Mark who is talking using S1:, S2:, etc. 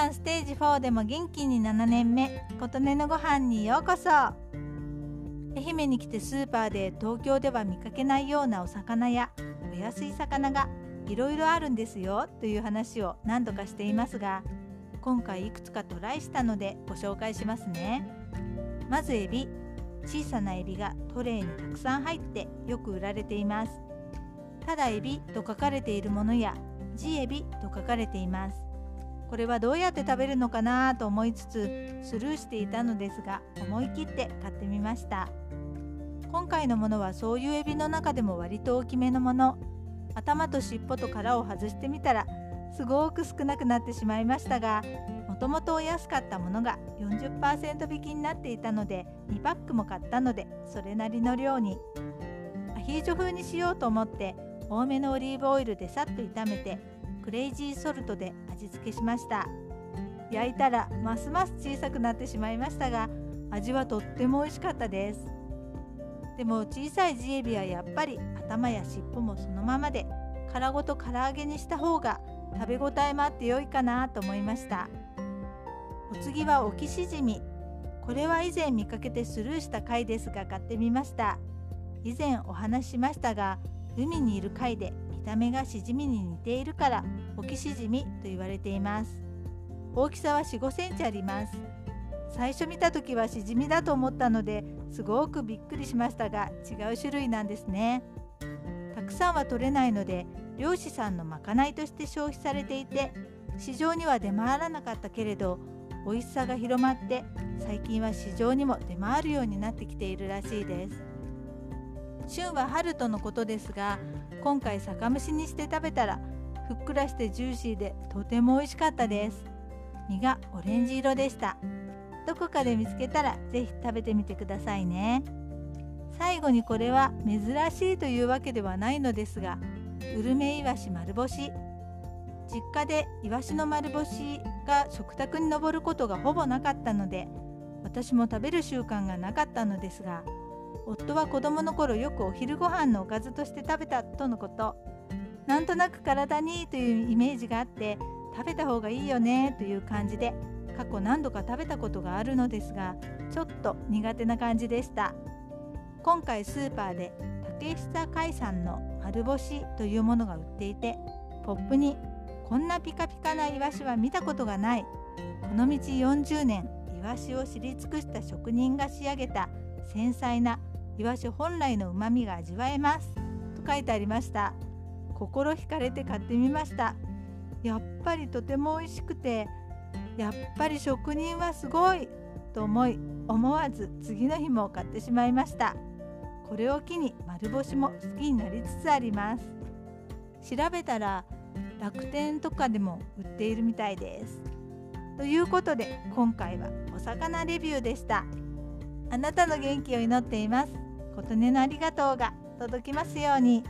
S1: 間ステージ4でも元気に7年目琴音のご飯にようこそ。愛媛に来てスーパーで東京では見かけないようなお魚やお安い魚がいろいろあるんですよという話を何度かしていますが今回いくつかトライしたのでご紹介しますね。まずエビ。小さなエビがトレーにたくさん入ってよく売られています。ただエビと書かれているものやジエビと書かれています。これはどうやって食べるのかなと思いつつスルーしていたのですが思い切って買ってみました。今回のものはそういうエビの中でも割と大きめのもの。頭と尻尾と殻を外してみたらすごく少なくなってしまいましたがもともとお安かったものが40%引きになっていたので2パックも買ったのでそれなりの量に。アヒージョ風にしようと思って多めのオリーブオイルでさっと炒めてクレイジーソルトで味付けしました。焼いたらますます小さくなってしまいましたが味はとっても美味しかったです。でも小さいジエビはやっぱり頭や尻尾もそのままで殻ごと唐揚げにした方が食べ応えもあって良いかなと思いました。お次はオキシジミこれは以前見かけてスルーした貝ですが買ってみました。以前お話ししましたが海にいる貝で見た目がシジミに似ているからオキシジミと言われています。大きさは4 5センチあります。最初見た時はシジミだと思ったのですごくびっくりしましたが違う種類なんですね。たくさんは取れないので漁師さんのまかないとして消費されていて市場には出回らなかったけれど美味しさが広まって最近は市場にも出回るようになってきているらしいです。旬は春とのことですが今回酒蒸しにして食べたらふっくらしてジューシーでとても美味しかったです。身がオレンジ色でした。どこかで見つけたら是非食べてみてくださいね。最後にこれは珍しいというわけではないのですがウルメイワシ丸干し。実家でイワシの丸干しが食卓に上ることがほぼなかったので私も食べる習慣がなかったのですが夫は子供の頃よくお昼ご飯のおかずとして食べたとのこと。なんとなく体にいいというイメージがあって食べた方がいいよねという感じで過去何度か食べたことがあるのですがちょっと苦手な感じでした。今回スーパーで竹下海産の丸干しというものが売っていてポップにこんなピカピカなイワシは見たことがない。この道40年イワシを知り尽くした職人が仕上げた繊細なイワシ本来の旨味が味わえます。と書いてありました。心惹かれて買ってみました。やっぱりとても美味しくてやっぱり職人はすごい。と思い思わず次の日も買ってしまいました。これを機に丸干しも好きになりつつあります。調べたら楽天とかでも売っているみたいです。ということで今回はお魚レビューでした。あなたの元気を祈っています。琴音のありがとうが届きますように。